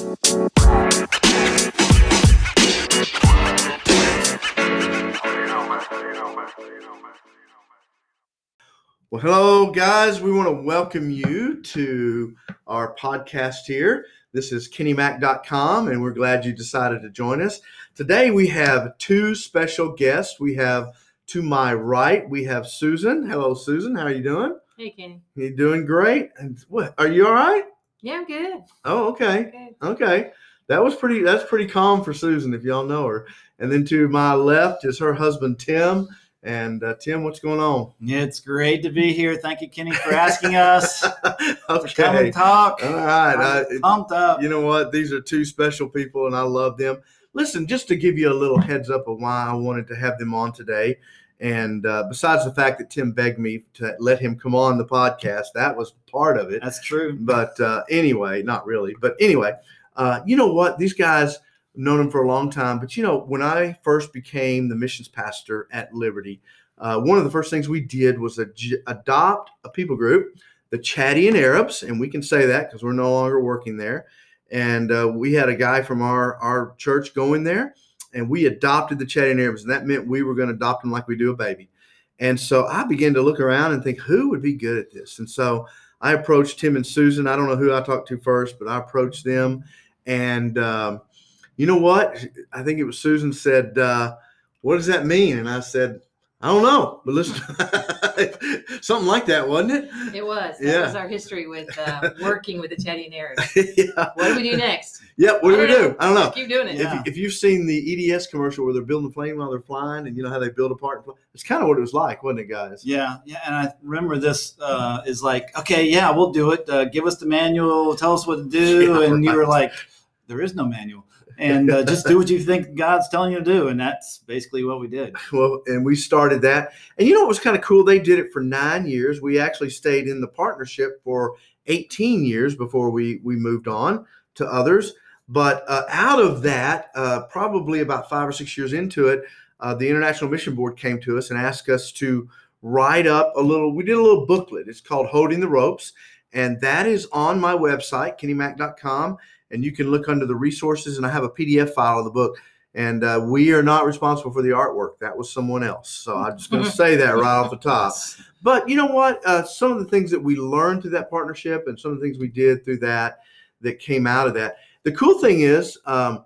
Well, hello, guys. We want to welcome you to our podcast here. This is kennymac.com, and we're glad you decided to join us. Today, we have two special guests. We have to my right, we have Susan. Hello, Susan. How are you doing? Hey, Kenny. You doing great? And what? Are you all right? Yeah, I'm good. Oh, okay. Good. Okay. That was pretty. That's pretty calm for Susan, if y'all know her. And then to my left is her husband Tim. And uh, Tim, what's going on? It's great to be here. Thank you, Kenny, for asking us to come okay. and talk. All right. I'm pumped up. you know what? These are two special people, and I love them. Listen, just to give you a little heads up of why I wanted to have them on today, and uh, besides the fact that Tim begged me to let him come on the podcast, that was part of it. That's true. But uh, anyway, not really. But anyway, uh, you know what? These guys known him for a long time. But you know, when I first became the missions pastor at Liberty, uh, one of the first things we did was ad- adopt a people group, the Chadian Arabs, and we can say that because we're no longer working there. And uh, we had a guy from our our church going there, and we adopted the Chadian Arabs, and that meant we were going to adopt them like we do a baby. And so I began to look around and think, who would be good at this? And so I approached Tim and Susan. I don't know who I talked to first, but I approached them. And um, you know what? I think it was Susan said, uh, What does that mean? And I said, I don't know, but listen, something like that, wasn't it? It was. That Yeah. was our history with uh, working with the Chadian Arabs. yeah. What do we do next? Yeah. What do I we don't do? know. I don't know. Just keep doing it. Yeah. If, if you've seen the EDS commercial where they're building a plane while they're flying, and you know how they build a part, it's kind of what it was like, wasn't it, guys? Yeah, yeah, and I remember this uh, is like, okay, yeah, we'll do it. Uh, give us the manual, tell us what to do, Yeah, and you were like, there is no manual, and uh, just do what you think God's telling you to do, and that's basically what we did. Well, and we started that. And you know what was kind of cool? They did it for nine years. We actually stayed in the partnership for 18 years before we we moved on to others. But uh, out of that, uh, probably about five or six years into it, uh, the International Mission Board came to us and asked us to write up a little. We did a little booklet. It's called "Holding the Ropes," and that is on my website, kennymac.com. And you can look under the resources, and I have a PDF file of the book and uh, we are not responsible for the artwork. That was someone else. So I'm just going to say that right off the top. But you know what? Uh, some of the things that we learned through that partnership, and some of the things we did through that, that came out of that. The cool thing is, um,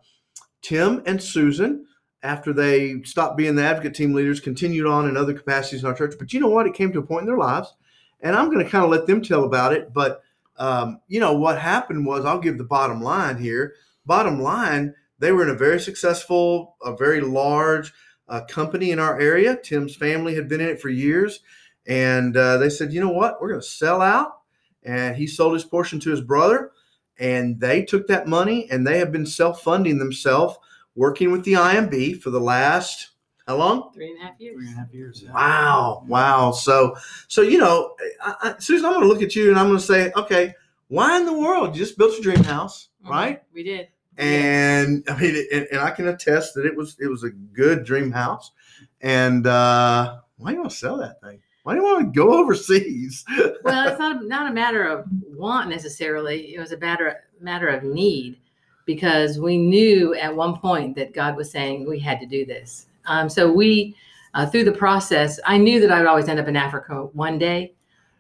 Tim and Susan, after they stopped being the advocate team leaders, continued on in other capacities in our church. But you know what? It came to a point in their lives, and I'm going to kind of let them tell about it. But um, you know what happened was, I'll give the bottom line here. Bottom line, they were in a very successful, a very large uh, company in our area. Tim's family had been in it for years, and uh, they said, "You know what? We're going to sell out." And he sold his portion to his brother, and they took that money, and they have been self-funding themselves, working with the IMB for the last how long? Three and a half years. Three and a half years. yeah. Wow, wow. So, so you know, I, I, Susan, I'm going to look at you, and I'm going to say, okay, why in the world you just built your dream house, Mhm. right? We did. and I mean, and, and I can attest that it was it was a good dream house. And uh, why do you want to sell that thing? Why do you want to go overseas? Well, it's not not a matter of want necessarily. It was a matter matter of need because we knew at one point that God was saying we had to do this. Um, so we, uh, through the process, I knew that I would always end up in Africa one day,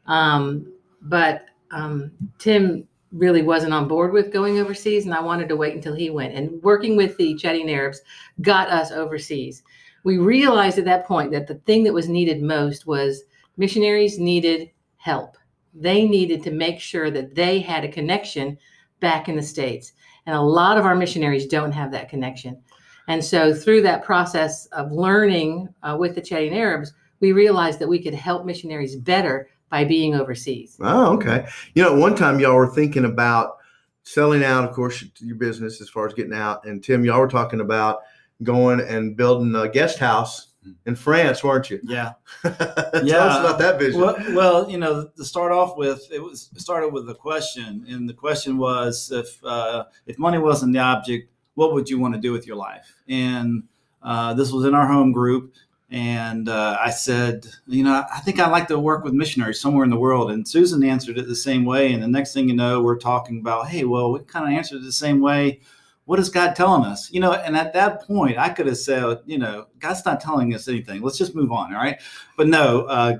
um, but um, Tim really wasn't on board with going overseas, and I wanted to wait until he went. And working with the Chadian Arabs got us overseas. We realized at that point that the thing that was needed most was missionaries needed help. They needed to make sure that they had a connection back in the States. And a lot of our missionaries don't have that connection. And so, through that process of learning uh, with the Chadian Arabs, we realized that we could help missionaries better by being overseas. oh, okay. You know, at one time y'all were thinking about selling out, of course, your business as far as getting out. And Tim, y'all were talking about going and building a guest house in France, weren't you? Yeah. Tell us Yeah. about that vision. Well, well, you know, to start off with, it was it started with a question, and the question was, if uh, if money wasn't the object, what would you want to do with your life? And uh, this was in our home group, And uh, I said, you know, I think I'd like to work with missionaries somewhere in the world. And Susan answered it the same way. And the next thing you know, we're talking about, hey, well, we kind of answered it the same way. What is God telling us? You know, and at that point, I could have said, you know, God's not telling us anything. Let's just move on. All right. But no, uh,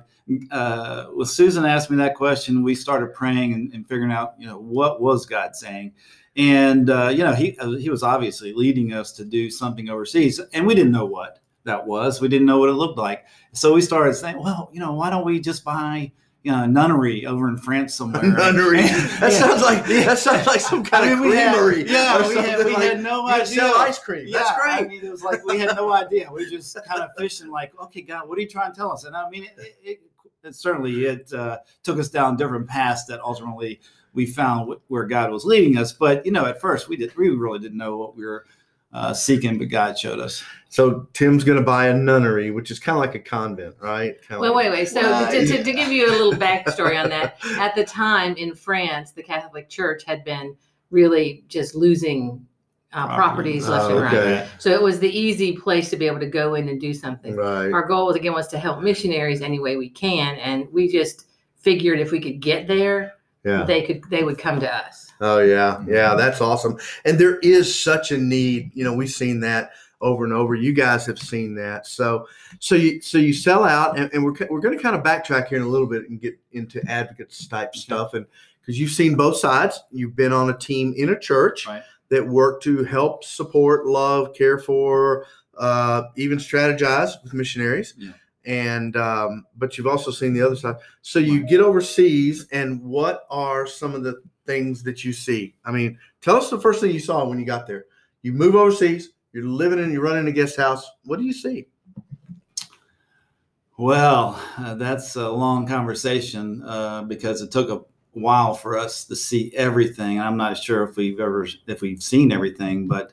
uh, when Susan asked me that question, we started praying and, and figuring out, you know, what was God saying and uh, you know he uh, he was obviously leading us to do something overseas and we didn't know what that was. We didn't know what it looked like. So we started saying, well, you know, why don't we just buy you know, a nunnery over in France somewhere. nunnery. that yeah. sounds like that sounds like some kind I mean, of creamery. yeah, we, had, we like, had no idea. Sell ice cream. Yeah, That's great. I mean, it was like we had no idea. We just kind of fishing, like, okay, God, what are you trying to tell us? And I mean, it, it, it certainly it uh, took us down different paths that ultimately we found where God was leading us. But you know, at first we did we really didn't know what we were uh, seeking, but God showed us. So Tim's going to buy a nunnery, which is kind of like a convent, right? Kinda well, like, wait, wait. So to, to, to, give you a little backstory on that, at the time in France, the Catholic Church had been really just losing uh, properties left oh, and okay. right. So it was the easy place to be able to go in and do something. Right. Our goal was again was to help missionaries any way we can, and we just figured if we could get there, yeah. they could they would come to us. Oh yeah, yeah, that's awesome. And there is such a need. You know, we've seen that over and over. You guys have seen that. So, so you so you sell out, and, and we're we're going to kind of backtrack here in a little bit and get into advocates type stuff, and because you've seen both sides, you've been on a team in a church right. that work to help, support, love, care for, uh, even strategize with missionaries. Yeah and um, but you've also seen the other side. So you get overseas, and what are some of the things that you see? I mean, tell us the first thing you saw when you got there. You move overseas, you're living in, you're running a guest house. What do you see? Well, uh, that's a long conversation uh, because it took a while for us to see everything. I'm not sure if we've ever if we've seen everything, but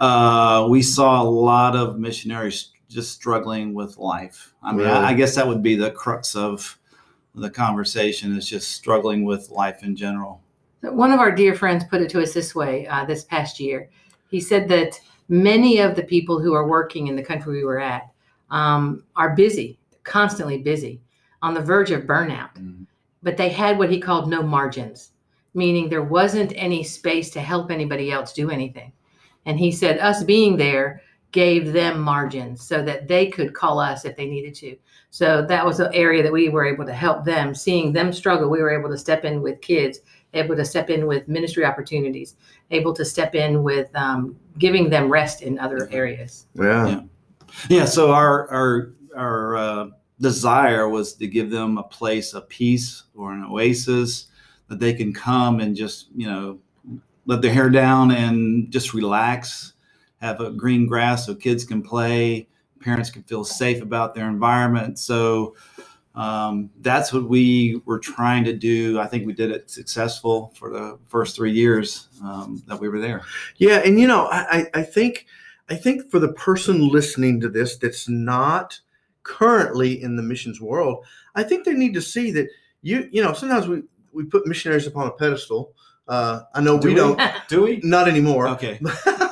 uh, we saw a lot of missionaries just struggling with life. I mean, I, I, guess that would be the crux of the conversation is just struggling with life in general. One of our dear friends put it to us this way uh, this past year. He said that many of the people who are working in the country we were at um, are busy, constantly busy, on the verge of burnout. Mm-hmm. But they had what he called no margins, meaning there wasn't any space to help anybody else do anything. And he said, us being there gave them margins so that they could call us if they needed to. So that was an area that we were able to help them. Seeing them struggle, we were able to step in with kids, able to step in with ministry opportunities, able to step in with um, giving them rest in other areas. Yeah. Yeah. yeah so our our our uh, desire was to give them a place, a peace, or an oasis that they can come and just you know let their hair down and just relax have a green grass so kids can play, parents can feel safe about their environment. So um, that's what we were trying to do. I think we did it successful for the first three years um, that we were there. Yeah, and you know, I, I think I think for the person listening to this that's not currently in the missions world, I think they need to see that you you know sometimes we we put missionaries upon a pedestal. Uh, I know do we, we, don't. Do we? Not anymore. Okay.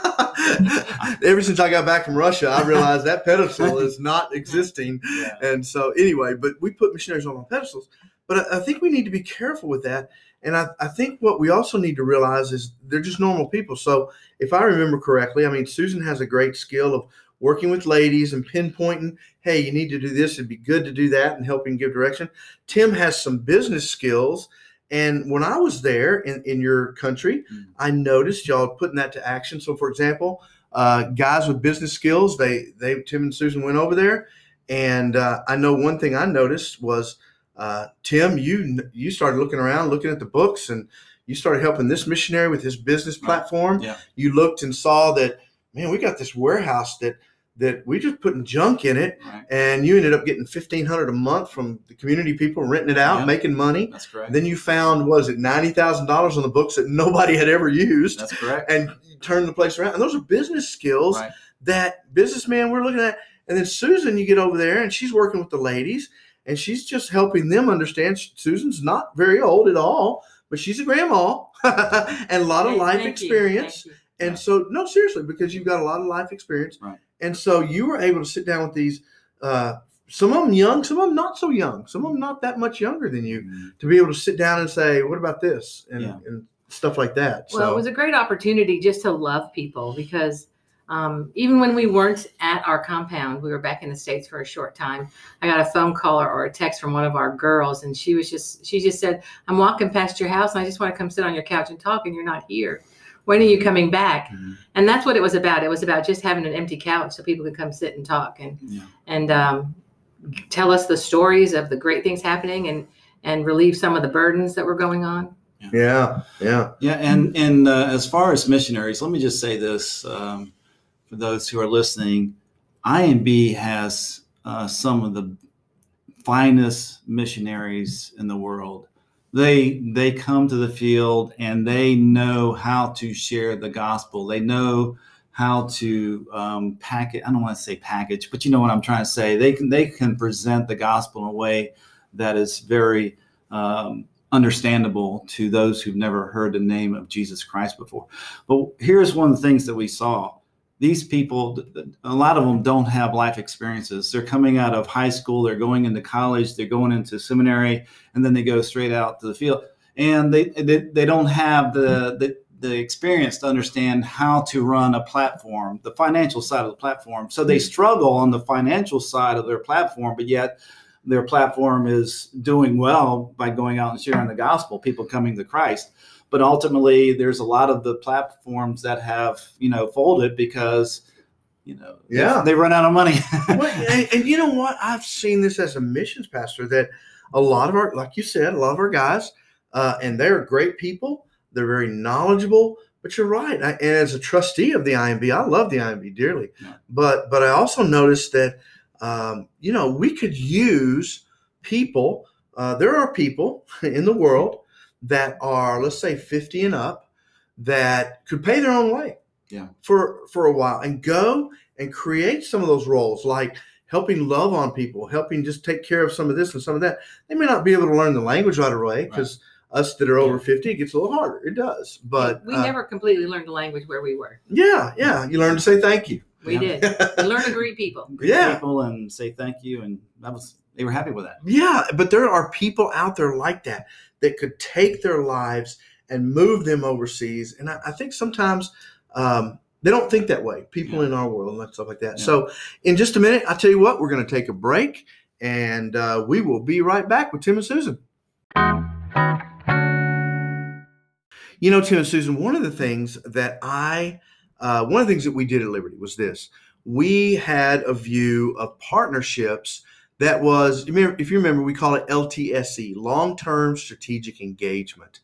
ever since I got back from Russia, I realized that pedestal is not existing. Yeah. And so, anyway, but we put missionaries on pedestals. But I, I, think we need to be careful with that. And I, I think what we also need to realize is they're just normal people. So, if I remember correctly, I mean, Susan has a great skill of working with ladies and pinpointing, hey, you need to do this. It'd be good to do that and helping give direction. Tim has some business skills. And when I was there in, in your country, mm. I noticed y'all putting that to action. So, for example, uh, guys with business skills. They they Tim and Susan went over there, and uh, I know one thing I noticed was uh, Tim, you you started looking around, looking at the books, and you started helping this missionary with his business platform. Yeah. You looked and saw that man, we got this warehouse that that we just putting junk in it, right. and you ended up getting fifteen hundred a month from the community people renting it out, making money. That's correct. Then you found was it ninety thousand dollars on the books that nobody had ever used. That's correct. And turned the place around. And those are business skills right. that businessman we're looking at. And then Susan, you get over there and she's working with the ladies and she's just helping them understand. Susan's not very old at all, but she's a grandma and a lot of life Thank experience. And yeah. so, no, seriously, because you've got a lot of life experience. Right. And so you were able to sit down with these uh, some of them young, some of them not so young, some of them not that much younger than you, Mhm. to be able to sit down and say, "What about this?" and, Yeah. and stuff like that. Well, so it was a great opportunity just to love people because um, even when we weren't at our compound, we were back in the states for a short time. I got a phone call or, or a text from one of our girls, and she was just she just said, "I'm walking past your house, and I just want to come sit on your couch and talk, and you're not here. When are you coming back?" Mhm. And that's what it was about. It was about just having an empty couch so people could come sit and talk and Yeah. and um, tell us the stories of the great things happening and and relieve some of the burdens that were going on. yeah, yeah, Yeah, and and uh, as far as missionaries, let me just say this um, for those who are listening: IMB has uh, some of the finest missionaries in the world. They they come to the field and they know how to share the gospel. They know how to um, package. I don't want to say package, but you know what I'm trying to say. They can they can present the gospel in a way that is very um, understandable to those who've never heard the name of Jesus Christ before. But here's one of the things that we saw. These people, a lot of them don't have life experiences. They're coming out of high school, they're going into college, they're going into seminary, and then they go straight out to the field. And they they, they don't have the, the the experience to understand how to run a platform, the financial side of the platform. So they hmm. struggle on the financial side of their platform, but yet their platform is doing well by going out and sharing the gospel, people coming to Christ. But ultimately, there's a lot of the platforms that have, you know, folded because, you know, they- Yeah. they, run out of money. well, and, and you know what? I've seen this as a missions pastor that a lot of our, like you said, a lot of our guys, uh, and they're great people. They're very knowledgeable. But you're right. I, and as a trustee of the IMB, I love the IMB dearly. Yeah. But but I also noticed that um, you know we could use people. Uh, there are people in the world that are let's say 50 and up that could pay their own way Yeah. for for a while and go and create some of those roles like helping love on people helping just take care of some of this and some of that they may not be able to learn the language right away because us that are over 50 it gets a little harder it does but we uh, never completely learned the language where we were. yeah yeah you learn to say thank you We Yeah. did. We learned to greet people. Greet Yeah. people and say thank you, and that was they were happy with that. yeah but there are people out there like that that could take their lives and move them overseas and i, I think sometimes um, they don't think that way people Yeah. in our world and stuff like that Yeah. so in just a minute i'll tell you what we're going to take a break and uh, we will be right back with tim and susan you know tim and susan one of the things that i uh, one of the things that we did at liberty was this we had a view of partnerships that was if you remember we call it ltse long-term strategic engagement.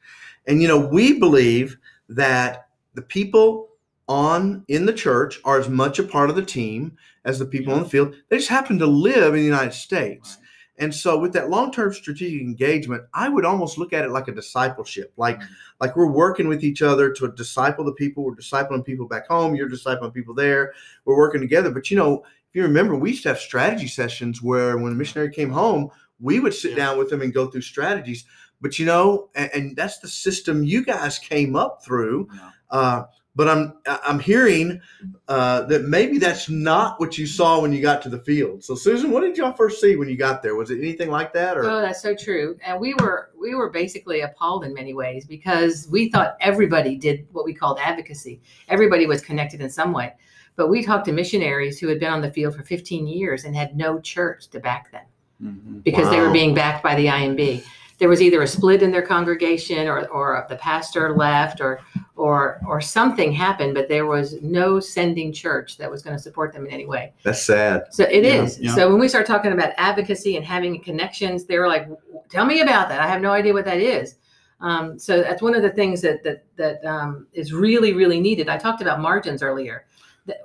And you know we believe that the people on in the church are as much a part of the team as the people on the field. They just happen to live in the united states. And so with that long-term strategic engagement i would almost look at it like a discipleship like Mhm. like we're working with each other to disciple the people. We're discipling people back home. You're discipling people there. We're working together. But you know if you remember we used to have strategy sessions where when a missionary came home we would sit Yeah. down with them and go through strategies but you know and, and that's the system you guys came up through Yeah. uh, but I'm I'm hearing uh, that maybe that's not what you saw when you got to the field. So Susan, what did y'all first see when you got there? Was it anything like that, or Oh, that's so true. And we were we were basically appalled in many ways because we thought everybody did what we called advocacy. Everybody was connected in some way. But we talked to missionaries who had been on the field for 15 years and had no church to back them Mhm. because they were being backed by the IMB. There was either a split in their congregation or, or the pastor left or or or something happened, but there was no sending church that was going to support them in any way. that's sad? So it is. Yeah, yeah. So when we start talking about advocacy and having connections, they were like, "Tell me about that. I have no idea what that is." Um, so that's one of the things that that that um, is really really needed. I talked about margins earlier.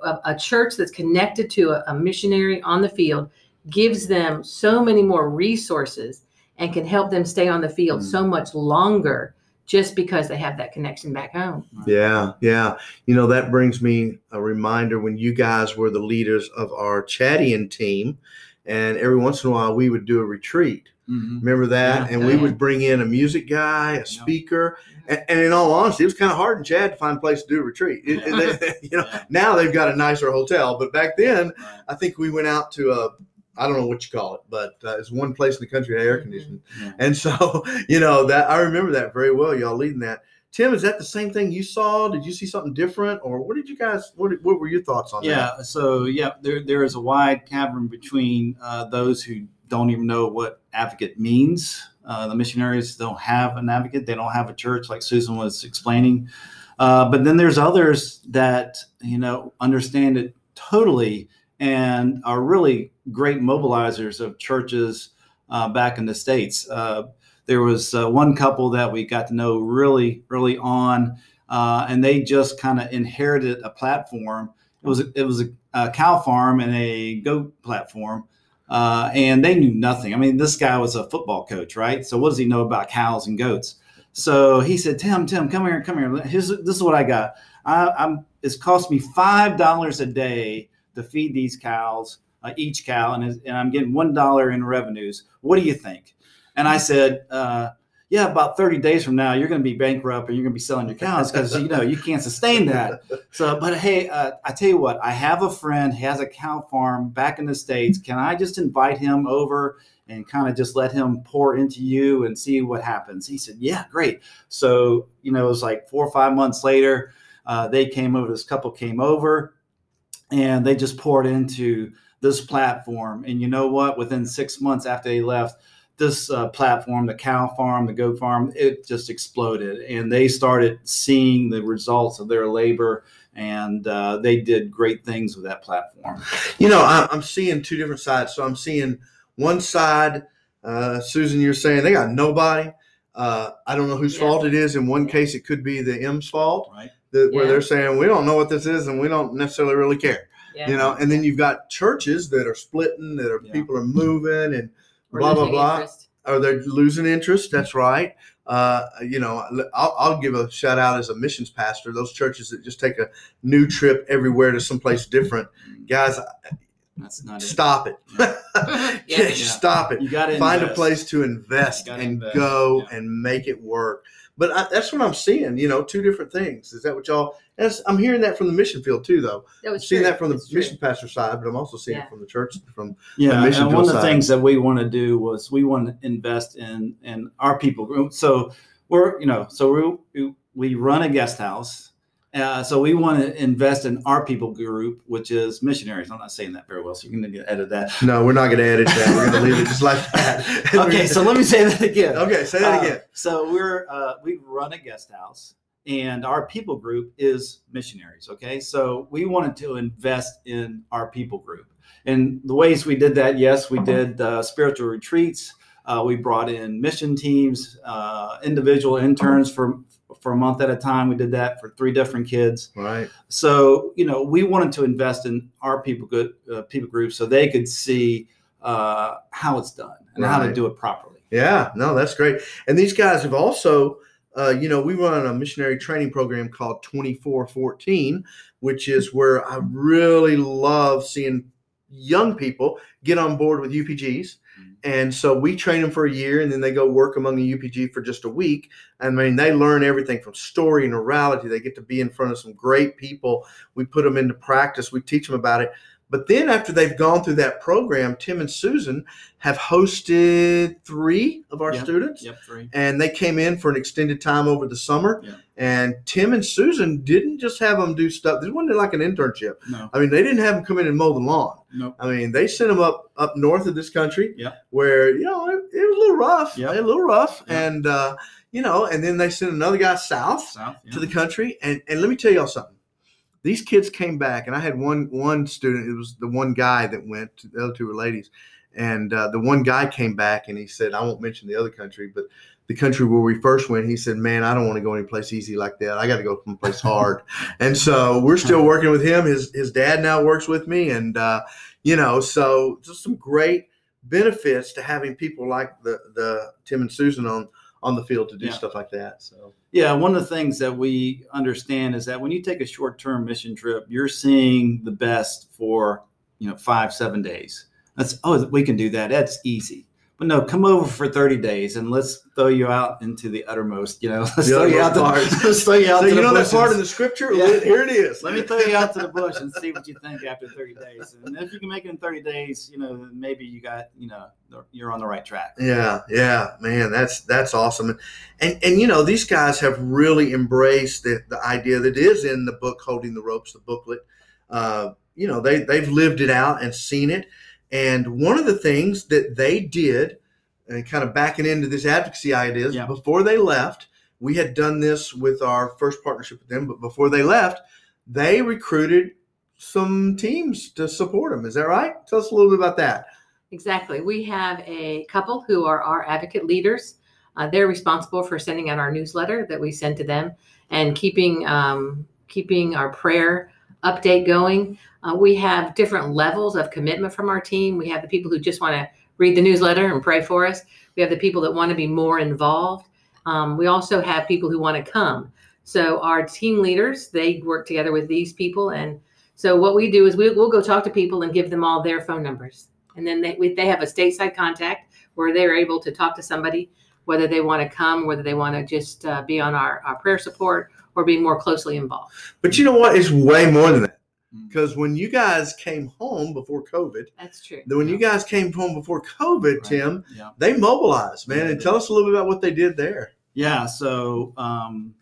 A, a church that's connected to a, a missionary on the field gives them so many more resources and can help them stay on the field Mm. so much longer just because they have that connection back home. Yeah, yeah. You know that brings me a reminder when you guys were the leaders of our Chadian team, and every once in a while we would do a retreat. Mhm. Remember that? Yeah. and we would bring in a music guy, a speaker, and, and in all honesty, it was kind of hard in Chad to find a place to do a retreat. It- it- they- you know, Yeah. now they've got a nicer hotel, but back then I think we went out to a I don't know what you call it, but uh, it's one place in the country that had air conditioning. Yeah. And so, you know, that I remember that very well. Y'all leading that. Tim, is that the same thing you saw? Did you see something different, or what did you guys? What, what were your thoughts on that? Yeah. So yeah, there there is a wide cavern between uh, those who don't even know what advocate means. Uh, the missionaries don't have an advocate. They don't have a church, like Susan was explaining. Uh, but then there's others that you know understand it totally and are really great mobilizers of churches uh, back in the states. Uh, there was uh, one couple that we got to know really early on, uh, and they just kind of inherited a platform. It was it was a, a cow farm and a goat platform, uh, and they knew nothing. I mean, this guy was a football coach, right? So what does he know about cows and goats? So he said, "Tim, Tim, come here, come here. Here's, this is what I got. I, I'm. It's cost me five dollars a day to feed these cows, uh, each cow, and, and I'm getting one dollar in revenues. What do you think?" And I said, uh, "Yeah, about 30 days from now, you're going to be bankrupt and you're going to be selling your cows because you know you can't sustain that." So, but hey, uh, I tell you what, I have a friend. Has a cow farm back in the states. Can I just invite him over? and kind of just let him pour into you and see what happens. He said, Yeah, great. So, you know, it was like four or five months later, uh, they came over, this couple came over and they just poured into this platform. And you know what? Within six months after they left, this uh, platform, the cow farm, the goat farm, it just exploded. And they started seeing the results of their labor and uh, they did great things with that platform. You know, I, I'm seeing two different sides. So I'm seeing one side, uh, Susan, you're saying they got nobody. Uh, I don't know whose Yeah. fault it is. In one case, it could be the M's fault, Right. that, where Yeah. they're saying we don't know what this is and we don't necessarily really care. Yeah. You know, and then you've got churches that are splitting, that are Yeah. people are moving, and We're blah blah blah. interest. Or they're losing interest. That's right. Uh, you know, I'll, I'll give a shout out as a missions pastor. Those churches that just take a new trip everywhere to someplace different, guys, That's not stop it. Yeah. Stop it. You got to Find a place to invest and invest, go yeah. and make it work. But I, that's what I'm seeing. You know, two different things. Is that what y'all? That's, I'm hearing that from the mission field too, though. That I'm was seeing true. that from the It's true. mission pastor side, but I'm also seeing Yeah. it from the church. From Yeah, mission and one of the side. things that we want to do was we want to invest in in our people group. So we're you know so we we run a guest house. Uh, so we want to invest in our people group, which is missionaries. I'm not saying that very well, so you can edit that. no, we're not going to edit that. We're going to leave it just like that. Okay, so let me say that again. okay, say that Uh, again. so we're uh, we run a guest house, and our people group is missionaries. Okay, so we wanted to invest in our people group, and the ways we did that, yes, we did uh, spiritual retreats. Uh, we brought in mission teams, uh, individual interns for for a month at a time. We did that for three different kids. Right. So you know, we wanted to invest in our people good uh, people group so they could see uh, how it's done and how to do it properly. Yeah, no, that's great. And these guys have also, uh, you know, we run a missionary training program called 2414, which is where I really love seeing young people get on board with UPGs. And so we train them for a year and then they go work among the UPG for just a week. I mean, they learn everything from story and orality. They get to be in front of some great people. We put them into practice, we teach them about it. But then after they've gone through that program, Tim and Susan have hosted three of our Yeah. students Yep, three. and they came in for an extended time over the summer. Yeah. And Tim and Susan didn't just have them do stuff. This wasn't like an internship. No, I mean, they didn't have them come in and mow the lawn. no. I mean, they sent them up up north of this country, Yeah. where you know it, it was a little rough, Yeah. a little rough, and uh, you know, and then they sent another guy south South. To the country. And and let me tell y'all something. These kids came back, and I had one one student. It was the one guy that went. The other two were ladies, and uh, the one guy came back and he said, "I won't mention the other country, but the country where we first went." He said, "Man, I don't want to go anyplace easy like that. I got to go someplace hard." and so we're still working with him. His his dad now works with me, and uh, you know, so just some great benefits to having people like the the Tim and Susan on on the field to do Yeah. stuff like that. So. Yeah, one of the things that we understand is that when you take a short-term mission trip, you're seeing the best for you know five, seven days. That's oh, we can do that. That's easy. But no, come over for 30 days and let's throw you out into the uttermost, you know, let's throw you out parts. let's throw you out So to you the know that part in the scripture? Yeah. Here it is. Let me throw you out to the bush and see what you think after 30 days. And if you can make it in 30 days, you know, maybe you got, you know, you're on the right track. Yeah, yeah, man, that's that's awesome. And and you know, these guys have really embraced the, the idea that is in the book Holding the Ropes, the booklet. Uh, you know, they they've lived it out and seen it. And one of the things that they did, and kind of backing into this advocacy ideas, Yeah. before they left, we had done this with our first partnership with them, but before they left, they recruited some teams to support them. Is that right? Tell us a little bit about that. Exactly. We have a couple who are our advocate leaders. Uh, they're responsible for sending out our newsletter that we send to them and keeping um, keeping our prayer update going. Uh, we have different levels of commitment from our team. We have the people who just want to read the newsletter and pray for us. We have the people that want to be more involved. Um, we also have people who want to come. So our team leaders they work together with these people, and so what we do is we, we'll go talk to people and give them all their phone numbers and then they they have a stateside contact where they're able to talk to somebody whether they want to come whether they want to just uh, be on our, our prayer support or be more closely involved But you know what? It's way more than that. Mm. Because when you guys came home before COVID, that's true then when you guys came home before COVID, Right. Tim, Yeah. they mobilized, man. Yeah, and they tell us a little bit about what they did there. Yeah. So, um,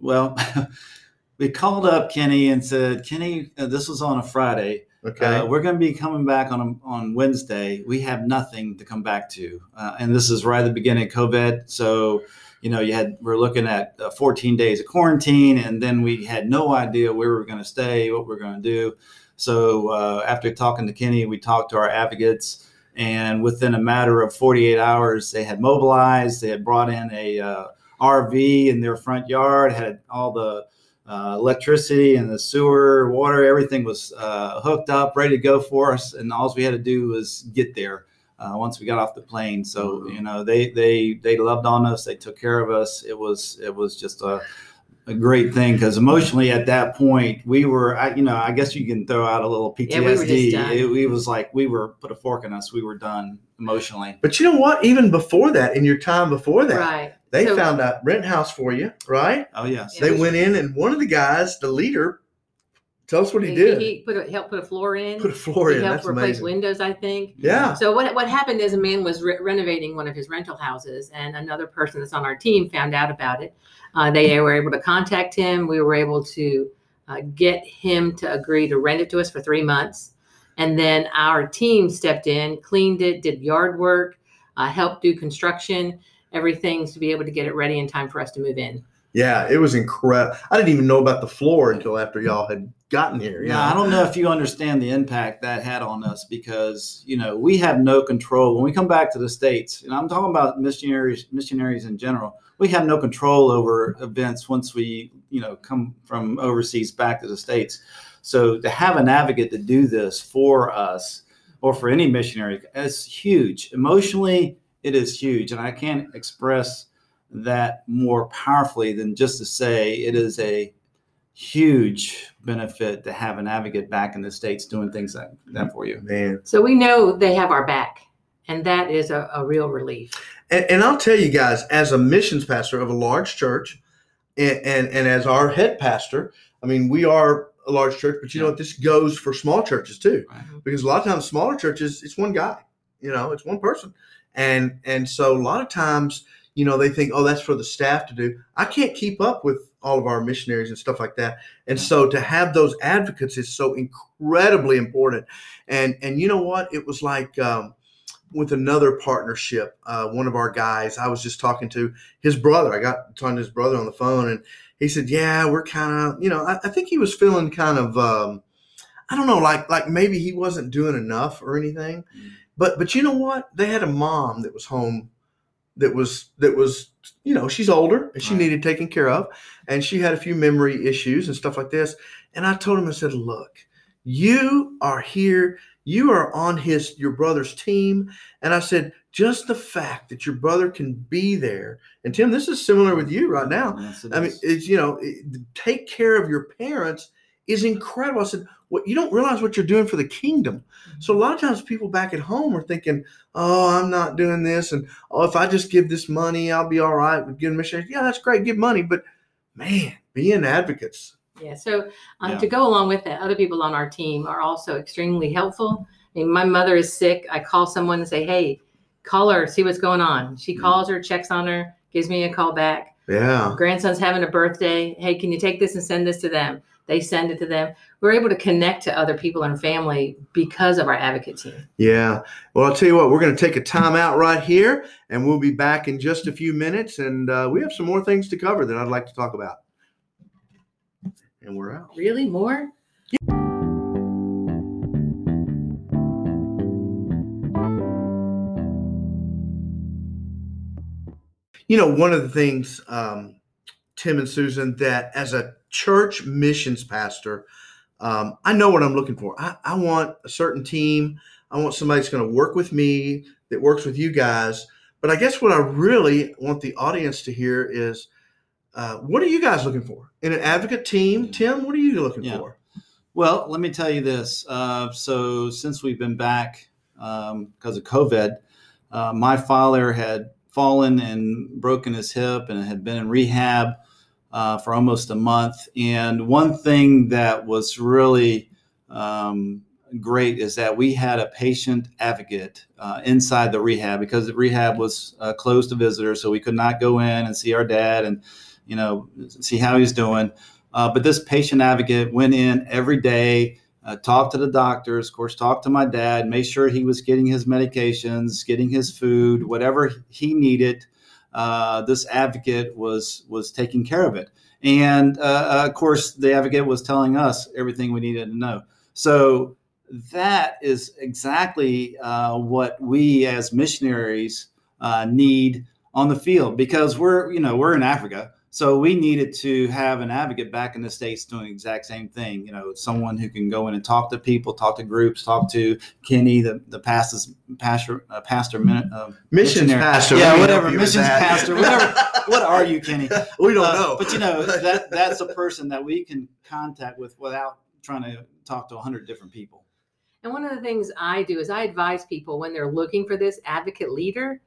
well, we called up Kenny and said, Kenny, uh, this was on a Friday. Okay. Uh, we're going to be coming back on on Wednesday. We have nothing to come back to, uh, and this is right at the beginning of COVID. So, you know, you had we're looking at uh, 14 days of quarantine, and then we had no idea where we were going to stay, what we are going to do. So, uh, after talking to Kenny, we talked to our advocates, and within a matter of 48 hours, they had mobilized. They had brought in a uh, RV in their front yard, had all the uh, electricity and the sewer, water, everything was uh, hooked up, ready to go for us, and all we had to do was get there. Uh, once we got off the plane, so you know they they they loved on us. They took care of us. It was it was just a, a great thing because emotionally at that point we were, I, you know, I guess you can throw out a little PTSD. Yeah, we were just done. it, it was like we were put a fork in us. We were done emotionally. but you know what? Even before that, in your time before that, right they So- found a rent house for you, right? Oh yes, Yeah. They went in, and one of the guys, the leader, tell us what he, he, did. he put a, helped put a floor in Put a floor he in. helped That's replace amazing. windows i think Yeah. So what what happened is a man was re- renovating one of his rental houses, and another person that's on our team found out about it. Uh, they were able to contact him. We were able to uh, get him to agree to rent it to us for three months, and then our team stepped in, cleaned it, did yard work, uh, helped do construction, everything to be able to get it ready in time for us to move in. Yeah, it was incredible. I didn't even know about the floor until after y'all had gotten here. Yeah, I don't know if you understand the impact that had on us because you know we have no control when we come back to the states. And I'm talking about missionaries, missionaries in general. We have no control over events once we you know come from overseas back to the states. So to have an advocate to do this for us or for any missionary is huge. Emotionally, it is huge, and I can't express that more powerfully than just to say it is a huge benefit to have an advocate back in the states doing things like that for you. Man. So we know they have our back, and that is a, a real relief. And, and I'll tell you guys, as a missions pastor of a large church, and, and, and as our head pastor, I mean, we are a large church, but you know what? This goes for small churches too, Right. Mm-hmm. because a lot of times smaller churches, it's one guy, you know, it's one person, and and so a lot of times, you know, they think, oh, that's for the staff to do. I can't keep up with all of our missionaries and stuff like that, and so to have those advocates is so incredibly important. And and you know what? It was like. Um, with another partnership. Uh, one of our guys, I was just talking to his brother. I got talking to his brother on the phone, and he said, "Yeah, we're kind of, you know, I, I think he was feeling kind of, um, I don't know, like like maybe he wasn't doing enough or anything. Mm. But but you know what? They had a mom that was home, that was that was, you know, she's older and she Right. needed taken care of, and she had a few memory issues and stuff like this. And I told him, I said, look, you are here." You are on his your brother's team, and I said, just the fact that your brother can be there. And Tim, this is similar with you right now. Yes, I mean, it's you know, take care of your parents is incredible. I said, "What you don't realize what you're doing for the kingdom." So a lot of times people back at home are thinking, "Oh, I'm not doing this," and "Oh, if I just give this money, I'll be all right with giving missionaries." Yeah, that's great, give money, but man, being advocates. Yeah. So um, Yeah. to go along with that, other people on our team are also extremely helpful. I mean, my mother is sick. I call someone and say, "Hey, call her, see what's going on." She Mhm. calls her, checks on her, gives me a call back. Yeah, Grandson's having a birthday. Hey, can you take this and send this to them? They send it to them. We're able to connect to other people and family because of our advocate team. yeah. Well, I'll tell you what, we're going to take a time out right here, and we'll be back in just a few minutes, and uh, we have some more things to cover that I'd like to talk about. And we're out. Really, more? You know, one of the things, um, Tim and Susan, that as a church missions pastor, um, I know what I'm looking for. I, I want a certain team. I want somebody that's going to work with me, that works with you guys. But I guess what I really want the audience to hear is uh, what are you guys looking for in an advocate team? Tim, what are you looking Yeah. for? Well, let me tell you this. Uh, so, since we've been back um, because of COVID, uh, my father had fallen and broken his hip and had been in rehab uh, for almost a month. And one thing that was really um, great is that we had a patient advocate uh, inside the rehab because the rehab was uh, closed to visitors, so we could not go in and see our dad and you know see how he's doing. Uh, but this patient advocate went in every day, uh, talked to the doctors, of course, talked to my dad, made sure he was getting his medications, getting his food, whatever he needed. Uh, this advocate was was taking care of it, and uh, of course, the advocate was telling us everything we needed to know. So that is exactly uh, what we as missionaries uh, need on the field because we're you know we're in Africa so we needed to have an advocate back in the states doing the exact same thing. You know, someone who can go in and talk to people, talk to groups, talk to Kenny, the the pastor's pastor, uh, pastor, min- uh, Missions missionary. pastor. Yeah, whatever, help you with missions pastor, whatever. What are you, Kenny? we don't Uh, know. but you know that that's a person that we can contact with without trying to talk to a hundred different people. And one of the things I do is I advise people when they're looking for this advocate leader,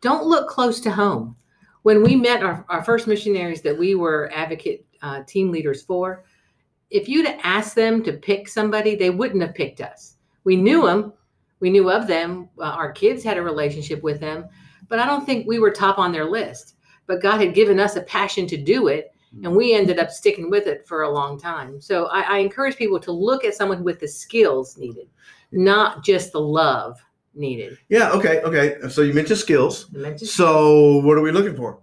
don't look close to home. When we met our, our first missionaries that we were advocate uh, team leaders for, if you'd asked them to pick somebody, they wouldn't have picked us. We knew them, we knew of them, uh, our kids had a relationship with them, but I don't think we were top on their list. But God had given us a passion to do it, and we ended up sticking with it for a long time. So I, I encourage people to look at someone with the skills needed, not just the love needed. yeah. Okay. Okay. So you mentioned skills. I mentioned- So what are we looking for?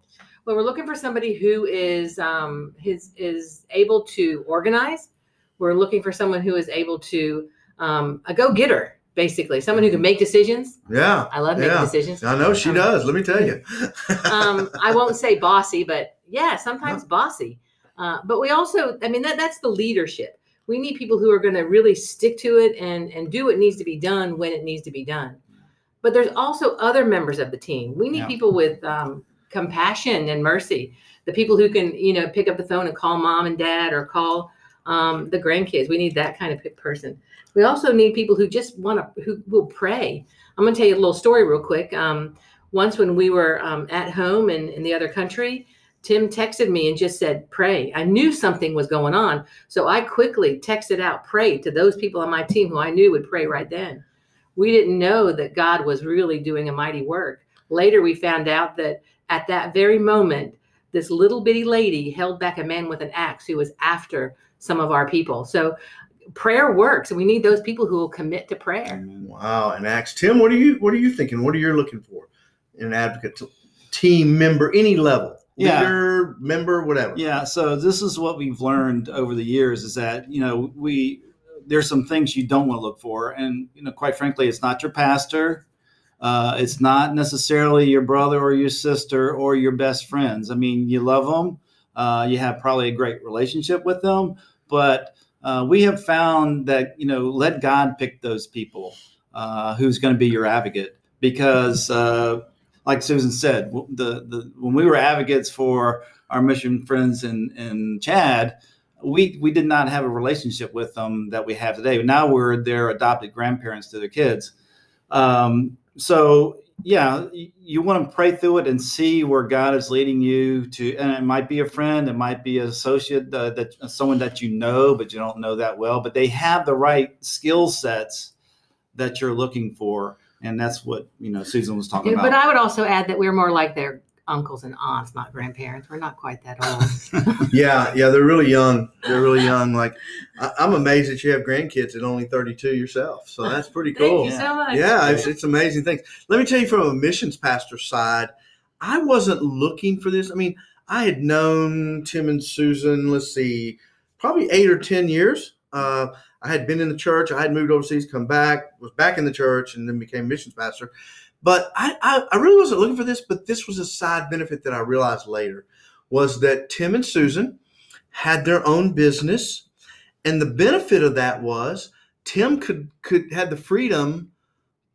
well, we're looking for somebody who is um, his is able to organize. We're looking for someone who is able to um, a go getter, basically, someone who can make decisions. Yeah. I love making Yeah. decisions. I know she Um, does. Let me tell you. um, I won't say bossy, but yeah, sometimes bossy. Uh, but we also, I mean, that that's the leadership. We need people who are going to really stick to it and and do what needs to be done when it needs to be done. But there's also other members of the team. We need Yeah. people with um, compassion and mercy. The people who can, you know, pick up the phone and call mom and dad or call um, the grandkids. We need that kind of person. We also need people who just want to, who will pray. I'm going to tell you a little story real quick. Um, once when we were um, at home in, in the other country, Tim texted me and just said, pray. I knew something was going on. So I quickly texted out, pray to those people on my team who I knew would pray right then. We didn't know that God was really doing a mighty work. Later, we found out that at that very moment, this little bitty lady held back a man with an axe who was after some of our people. So prayer works, and we need those people who will commit to prayer. Wow. And Acts, Tim, what are you what are you thinking? What are you looking for in an advocate team member, any level, Yeah. leader, member, whatever? Yeah, so this is what we've learned over the years is that, you know, we there's some things you don't want to look for and you know, quite frankly, it's not your pastor. Uh, it's not necessarily your brother or your sister or your best friends. I mean, you love them. Uh, you have probably a great relationship with them, but uh, we have found that you know let God pick those people uh, who's going to be your advocate because, uh, like Susan said, the the when we were advocates for our mission friends in in Chad, we we did not have a relationship with them that we have today. Now we're their adopted grandparents to their kids. Um, so yeah, you, you want to pray through it and see where God is leading you to, and it might be a friend, it might be an associate uh, that someone that you know but you don't know that well, but they have the right skill sets that you're looking for, and that's what you know Susan was talking about. But I would also add that we're more like their uncles and aunts, not grandparents. We're not quite that old. Yeah, yeah, they're really young. They're really young. Like I, I'm amazed that you have grandkids at only 32 yourself. So that's pretty cool. Thank you so much. Yeah, it's, it's amazing things. Let me tell you from a missions pastor side, I wasn't looking for this. I mean, I had known Tim and Susan, let's see, probably eight or 10 years. Uh, I had been in the church. I had moved overseas, come back, was back in the church, and then became missions pastor. But I, I, I really wasn't looking for this, but this was a side benefit that I realized later was that Tim and Susan had their own business. And the benefit of that was Tim could could had the freedom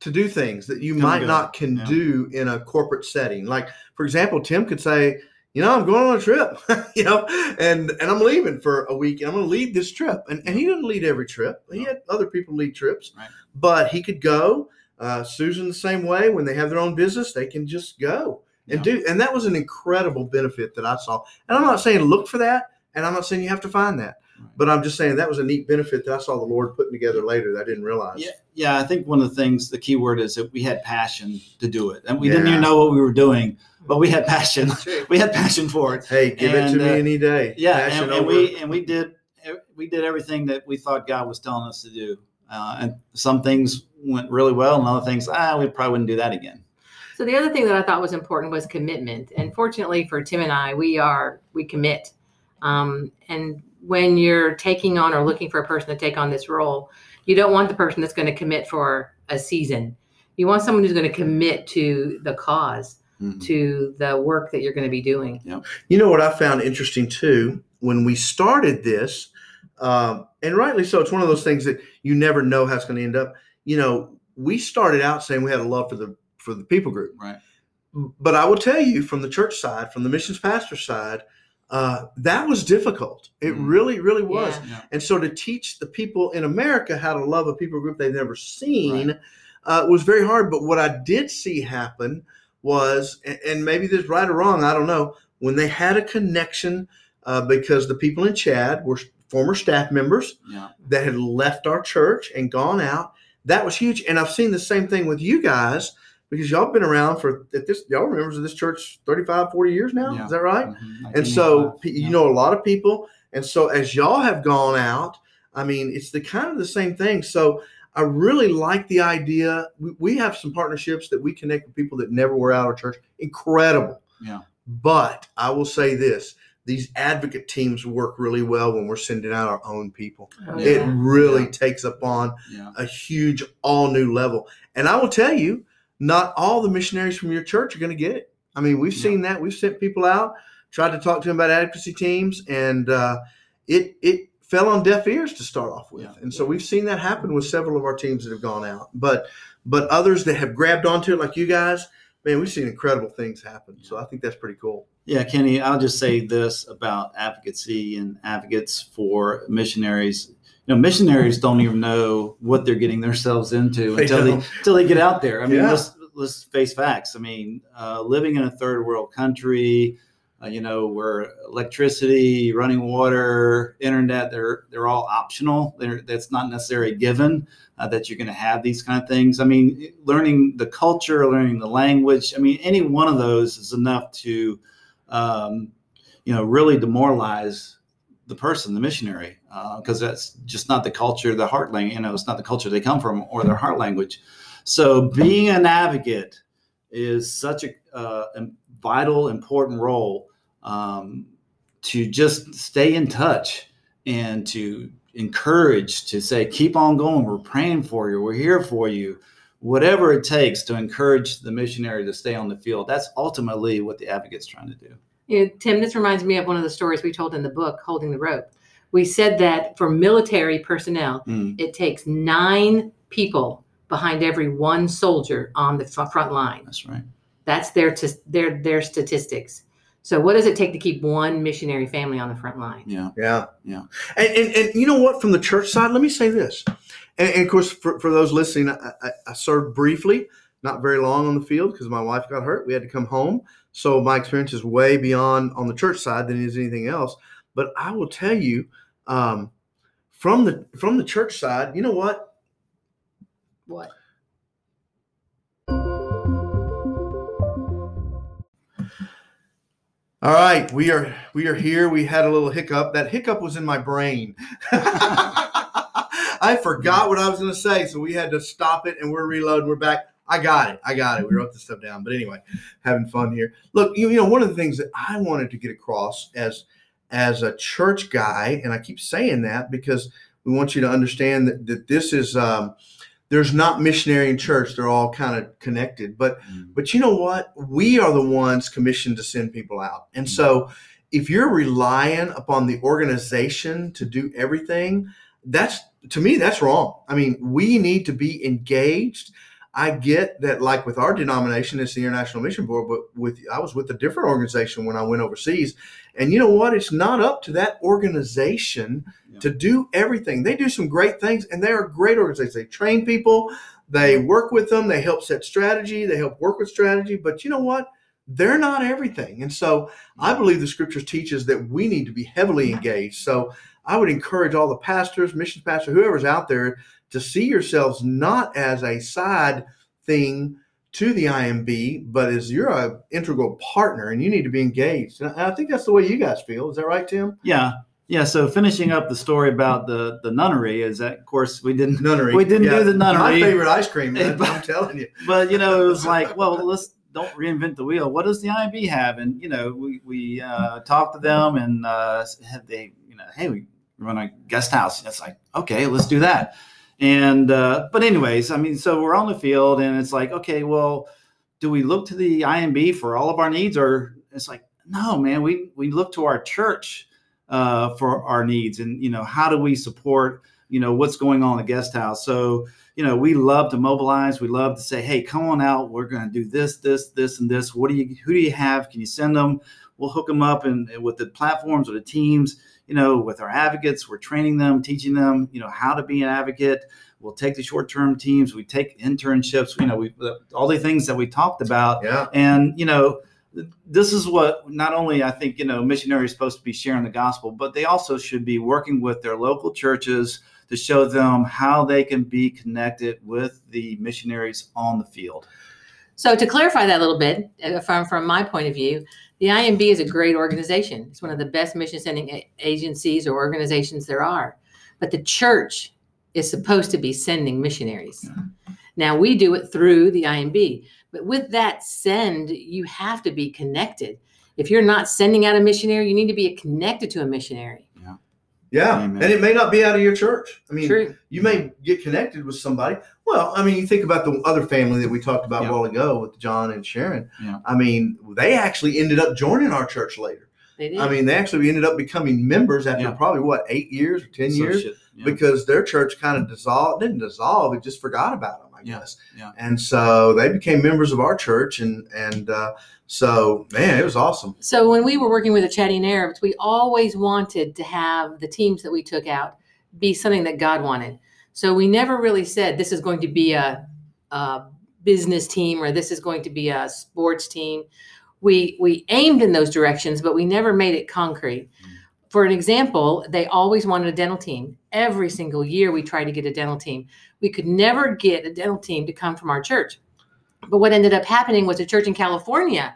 to do things that you Come might not can Yeah. do in a corporate setting. Like for example, Tim could say, you know, I'm going on a trip, you know, and and I'm leaving for a week and I'm going to lead this trip. And and he didn't lead every trip. He had other people lead trips, Right. but he could go. Uh, Susan the same way. When they have their own business, they can just go and Yeah. do. And that was an incredible benefit that I saw. And I'm not saying look for that, and I'm not saying you have to find that. But I'm just saying that was a neat benefit that I saw the Lord putting together later that I didn't realize. Yeah, yeah. I think one of the things, the key word is that we had passion to do it, and we didn't even know what we were doing, but we had passion. we had passion for it. Hey, give it And, to me uh, any day. Yeah, Passion and, and we and we did we did everything that we thought God was telling us to do, uh, and some things went really well, and other things, ah, we probably wouldn't do that again. So the other thing that I thought was important was commitment. And fortunately for Tim and I, we are we commit. Um, and when you're taking on or looking for a person to take on this role, you don't want the person that's going to commit for a season. You want someone who's going to commit to the cause, Mhm. to the work that you're going to be doing. You know what I found interesting too when we started this, um, and rightly so. It's one of those things that you never know how it's going to end up. You know, we started out saying we had a love for the for the people group, Right. but I will tell you from the church side, from the missions pastor side, uh, that was difficult. It Mm. really, really was. Yeah. Yeah. And so to teach the people in America how to love a people group they've never seen uh, was very hard. But what I did see happen was, and- and maybe this is right or wrong, I don't know, when they had a connection uh, because the people in Chad were former staff members Yeah. that had left our church and gone out. That was huge. And I've seen the same thing with you guys because y'all have been around for at this y'all members of this church 35 40 years now Yeah. is that right Mhm. and so 1985. pe- you know a lot of people and so as y'all have gone out i mean it's the kind of the same thing so i really like the idea we, we have some partnerships that we connect with people that never were out of church incredible Yeah. but i will say this these advocate teams work really well when we're sending out our own people Oh, it really Yeah. takes up on Yeah. a huge all new level and i will tell you not all the missionaries from your church are going to get it i mean we've Yeah. seen that we've sent people out tried to talk to them about advocacy teams and uh, it it fell on deaf ears to start off with Yeah. and so we've seen that happen with several of our teams that have gone out but but others that have grabbed onto it like you guys man we've seen incredible things happen so i think that's pretty cool Yeah, Kenny, I'll just say this about advocacy and advocates for missionaries. You know, missionaries don't even know what they're getting themselves into They until they don't. until they get out there. I mean, Yeah. let's let's face facts. I mean, uh, living in a third world country, uh, you know, where electricity, running water, internet, they're they're all optional. They're, that's not necessarily given uh, that you're going to have these kind of things. I mean, learning the culture, learning the language. I mean, any one of those is enough to, um, you know, really demoralize the person, the missionary, because that's just not the culture, the heart language. You know, it's not the culture they come from or their heart language. So, being an advocate is such a uh, vital, important role um, to just stay in touch and to encourage to say, keep on going. We're praying for you. We're here for you. Whatever it takes to encourage the missionary to stay on the field. That's ultimately what the advocate's trying to do. You know, Tim, this reminds me of one of the stories we told in the book, Holding the Rope. We said that for military personnel, Mm, it takes nine people behind every one soldier on the front line. that's right. That's their t- their their statistics. So, what does it take to keep one missionary family on the front line? Yeah. Yeah. Yeah. And, and, and you know what? From the church side, let me say this. And, and of course, for, for those listening, I, I, I served briefly, not very long on the field because my wife got hurt. We had to come home. So my experience is way beyond on the church side than it is anything else. But I will tell you, um, from the from the church side, you know what? What? All right, we are we are here. We had a little hiccup. That hiccup was in my brain. I forgot what I was going to say, so we had to stop it, and we're reloading. We're back. I got it. I got it. We wrote this stuff down. But anyway, having fun here. Look, you, you know, one of the things that I wanted to get across as as a church guy, and I keep saying that because we want you to understand that, that this is um, there's not missionary and church; they're all kind of connected. But mm. but you know what? We are the ones commissioned to send people out, and so mm. if you're relying upon the organization to do everything, that's to me that's wrong. I mean, we need to be engaged. I get that, like with our denomination, it's the International Mission Board, but with I was with a different organization when I went overseas, and you know what? It's not up to that organization Yeah. to do everything. They do some great things, and they are great organizations. They train people, they work with them, they help set strategy, they help work with strategy. But you know what? They're not everything, and so I believe the Scriptures teaches that we need to be heavily engaged. So I would encourage all the pastors, missions pastors, whoever's out there to see yourselves not as a side thing to the IMB, but as you're a integral partner and you need to be engaged. And I think that's the way you guys feel. Is that right, Tim? Yeah. Yeah. So finishing up the story about the the nunnery is that, of course, we didn't. Nunnery. We didn't do the nunnery. My favorite ice cream, man. But- I'm telling you. But you know, it was like, well, let's don't reinvent the wheel. What does the IMB have? And you know, we we uh, talked to them and uh, had they, you know, hey, we run a guest house. It's like, okay, let's do that. And uh, but anyways, I mean, so we're on the field, and it's like, okay, well, do we look to the IMB for all of our needs, or it's like, no, man, we we look to our church uh, for our needs, and you know, how do we support, you know, what's going on in the guest house? So you know, we love to mobilize. We love to say, "Hey, come on out. We're going to do this, this, this, and this. What do you? Who do you have? Can you send them? We'll hook them up and, and with the platforms or the teams. You know, with our advocates, we're training them, teaching them, you know, how to be an advocate. We'll take the short-term teams. We take internships. You know, we all the things that we talked about. Yeah. And you know, this is what not only I think you know missionaries supposed to be sharing the gospel, but they also should be working with their local churches to show them how they can be connected with the missionaries on the field. So to clarify that a little bit, uh, from from my point of view, the IMB is a great organization. It's one of the best mission sending agencies or organizations there are. But the church is supposed to be sending missionaries. Now we do it through the IMB, but with that send, you have to be connected. If you're not sending out a missionary, you need to be connected to a missionary. Yeah. Amen. And it may not be out of your church. I mean, True. you may get connected with somebody. Well, I mean, you think about the other family that we talked about Yeah. a while ago with John and Sharon. Yeah. I mean, they actually ended up joining our church later. They did. I mean, they actually ended up becoming members after Yeah. probably what eight years or ten years Associate, yeah. because their church kind of dissolved. Didn't dissolve; it just forgot about them, I Yeah, guess. yeah. And so they became members of our church, and and uh, so man, it was awesome. So when we were working with the Chadian Arabs, we always wanted to have the teams that we took out be something that God wanted. So we never really said this is going to be a, a business team or this is going to be a sports team. We we aimed in those directions, but we never made it concrete. For an example, they always wanted a dental team. Every single year, we tried to get a dental team. We could never get a dental team to come from our church. But what ended up happening was a church in California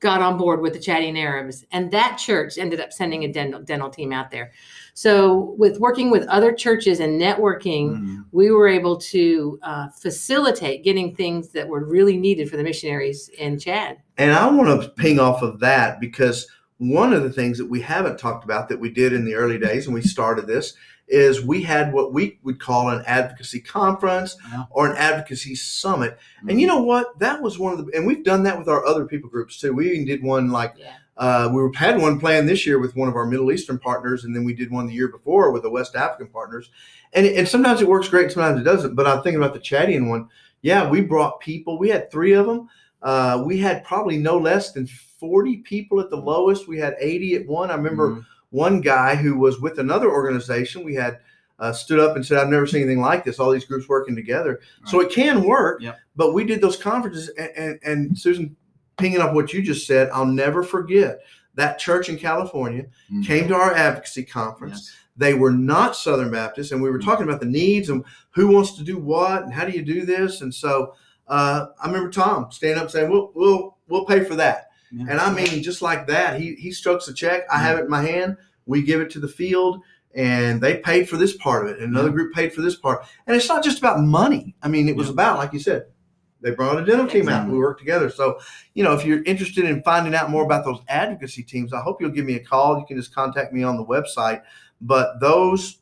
got on board with the Chadian Arabs, and that church ended up sending a dental, dental team out there. So, with working with other churches and networking, Mhm. we were able to uh, facilitate getting things that were really needed for the missionaries in Chad. And I want to ping off of that because one of the things that we haven't talked about that we did in the early days when we started this is we had what we would call an advocacy conference Yeah. or an advocacy summit. And you know what? That was one of the, and we've done that with our other people groups too. We even did one like, Yeah. uh, we had one planned this year with one of our Middle Eastern partners, and then we did one the year before with the West African partners. And, and sometimes it works great, sometimes it doesn't. But I'm thinking about the Chadian one. Yeah, we brought people. We had three of them, uh, we had probably no less than 40 people at the lowest. We had 80 at one. I remember Mhm. One guy who was with another organization. We had uh, stood up and said, "I've never seen anything like this. All these groups working together." So it can work. Yep. But we did those conferences, and, and, and Susan, pinging up what you just said, I'll never forget that church in California Mhm. came to our advocacy conference. Yes. They were not Southern Baptists, and we were Mhm. talking about the needs and who wants to do what and how do you do this. And so uh, I remember Tom standing up saying, "We'll we'll we'll pay for that." Yeah. And I mean, just like that, he he strokes a check. I have it in my hand. We give it to the field, and they paid for this part of it. And another Yeah. group paid for this part. And it's not just about money. I mean, it was Yeah. about, like you said, they brought a dental team out. We worked together. So, you know, if you're interested in finding out more about those advocacy teams, I hope you'll give me a call. You can just contact me on the website. But those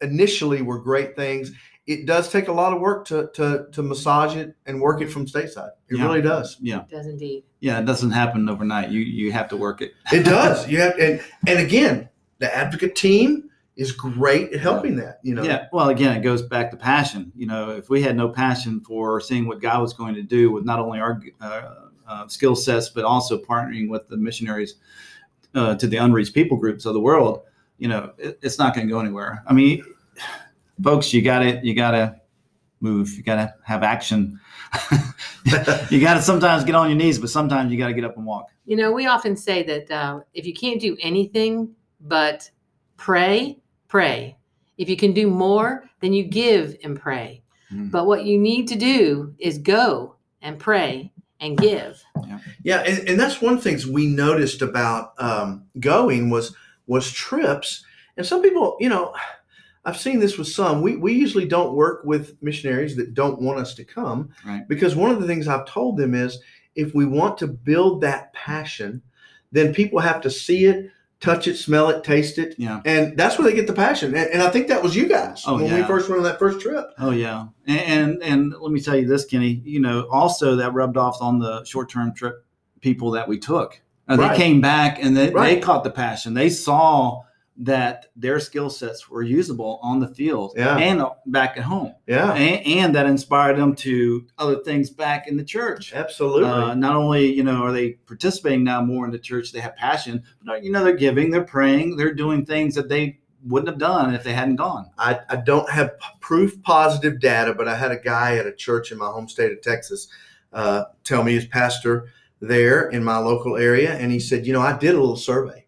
initially were great things. It does take a lot of work to to to massage it and work it from stateside. It Yeah. really does. Yeah. It does indeed. Yeah. It doesn't happen overnight. You you have to work it. It does. You have and and again, the advocate team is great at helping that. You know. Yeah. Well, again, it goes back to passion. You know, if we had no passion for seeing what God was going to do with not only our uh, uh, skill sets, but also partnering with the missionaries uh, to the unreached people groups of the world, you know, it, it's not going to go anywhere. I mean, folks, you got to you got to move. You got to have action. you got to sometimes get on your knees, but sometimes you got to get up and walk. You know, we often say that uh, if you can't do anything but pray, pray. If you can do more, then you give and pray. Mhm. But what you need to do is go and pray and give. Yeah, and, and that's one thing we noticed about um, going was was trips, and some people, you know, I've seen this with some. We we usually don't work with missionaries that don't want us to come, Right. because one of the things I've told them is if we want to build that passion, then people have to see it, touch it, smell it, taste it, Yeah. and that's where they get the passion. And, and I think that was you guys Oh, when we yeah. first went on that first trip. Oh yeah, and, and and let me tell you this, Kenny. You know, also that rubbed off on the short-term trip people that we took. Uh, Right. They came back and they, they caught the passion. They saw that their skill sets were usable on the field Yeah. and back at home, Yeah, and, and that inspired them to other things back in the church. absolutely. Uh, not only you know are they participating now more in the church, they have passion, but you know they're giving, they're praying, they're doing things that they wouldn't have done if they hadn't gone. I, I don't have proof positive data, but I had a guy at a church in my home state of Texas uh, tell me his pastor there in my local area, and he said, you know, I did a little survey.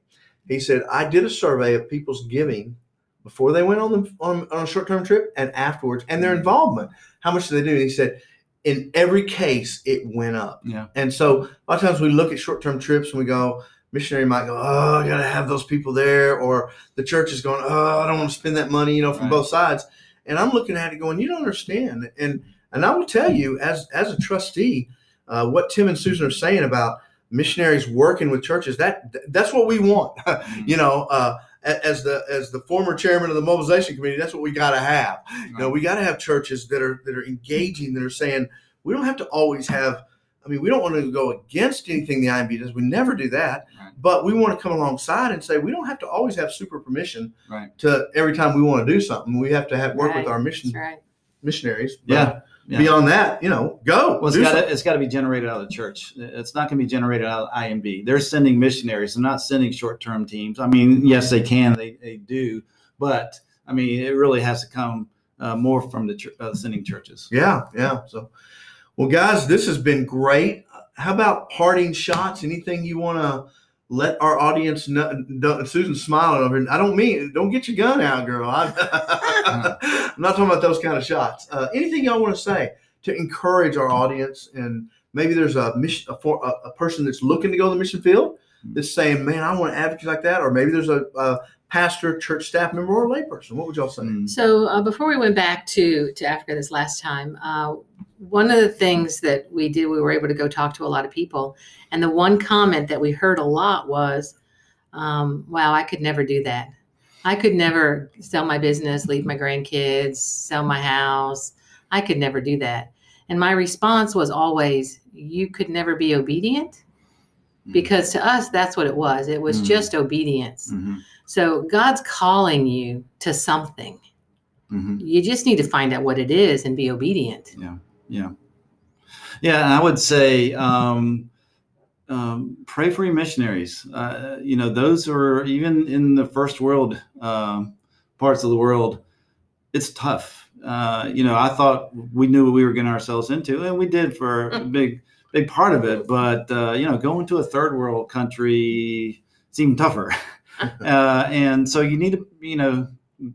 He said I did a survey of people's giving before they went on the on, on a short term trip and afterwards, and their involvement. How much do they do? And he said, in every case, it went up. Yeah. And so a lot of times we look at short term trips and we go, missionary might go, oh, I got to have those people there, or the church is going, oh, I don't want to spend that money, you know, from Right. both sides. And I'm looking at it going, you don't understand. And and I will tell you, as as a trustee, uh, what Tim and Susan are saying about missionaries working with churches, that that's what we want. you know, uh, as the as the former chairman of the mobilization committee, that's what we got to have. You know, we got to have churches that are that are engaging, that are saying we don't have to always have. I mean, we don't want to go against anything the IMB does. We never do that. Right. But we want to come alongside and say we don't have to always have super permission Right. to every time we want to do something. We have to have work with our mission right. missionaries. But Yeah. Yeah. Beyond that, you know, go. Well, it's got to it's got to be generated out of the church. It's not going to be generated out of IMB. They're sending missionaries. They're not sending short term teams. I mean, yes, they can. They they do, but I mean, it really has to come uh, more from the ch- uh, sending churches. Yeah, yeah. So, well, guys, this has been great. How about parting shots? Anything you want to let our audience know? Susan's smiling over here. I don't mean don't get your gun out, girl. I, I'm not talking about those kind of shots. Uh, anything y'all want to say to encourage our audience? And maybe there's a mission, a, a person that's looking to go to the mission field that's saying, "Man, I want to advocate like that," or maybe there's a, a pastor, church staff member, or layperson. What would y'all say? Mm. So uh, before we went back to to Africa this last time, uh, one of the things that we did, we were able to go talk to a lot of people, and the one comment that we heard a lot was, um, "Wow, I could never do that. I could never sell my business, leave my grandkids, sell my house. I could never do that." And my response was always, "You could never be obedient." Because to us, that's what it was. It was Mm. just obedience. Mhm. So God's calling you to something Mhm. you just need to find out what it is and be obedient. Yeah. Yeah, Yeah. and I would say um, um, pray for your missionaries. Uh, you know, those are even in the first world um, parts of the world. It's tough. Uh, you know, I thought we knew what we were getting ourselves into, and we did for a big, big part of it. But uh, you know, going to a third world country even tougher. uh, and so you need to, you know,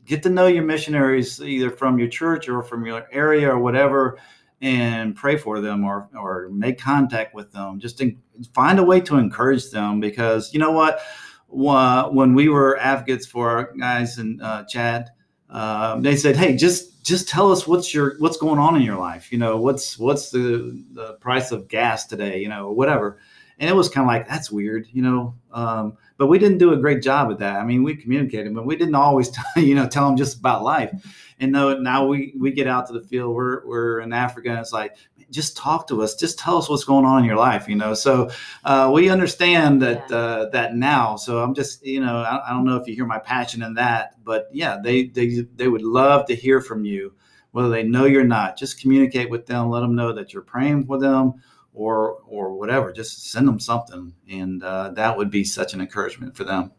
get to know your missionaries either from your church or from your area or whatever and pray for them or or make contact with them. Just to find a way to encourage them because you know what? When we were advocates for our guys in uh, chad um, they said hey just just tell us what's your what's going on in your life? You know what's what's the the price of gas today? You know whatever. And it was kind of like that's weird you know um, but we didn't do a great job at that. I mean we communicated but we didn't always tell, you know tell them just about life. And though now we we get out to the field we're we're in africa and it's like just talk to us. Just tell us what's going on in your life you know? So uh, we understand that Yeah. uh, that now. So i'm just you know I, I don't know if you hear my passion in that but yeah they they they would love to hear from you whether they know you're not. Just communicate with them. Let them know that you're praying for them or or whatever just send them something and uh, that would be such an encouragement for them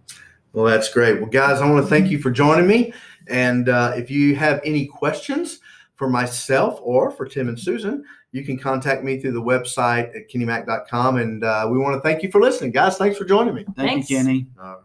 Well, that's great. Well, guys, I want to thank you for joining me. And uh, if you have any questions for myself or for Tim and Susan, you can contact me through the website at kennymac.com. And uh, we want to thank you for listening, guys. Thanks for joining me. thank Thanks. you kenny All right.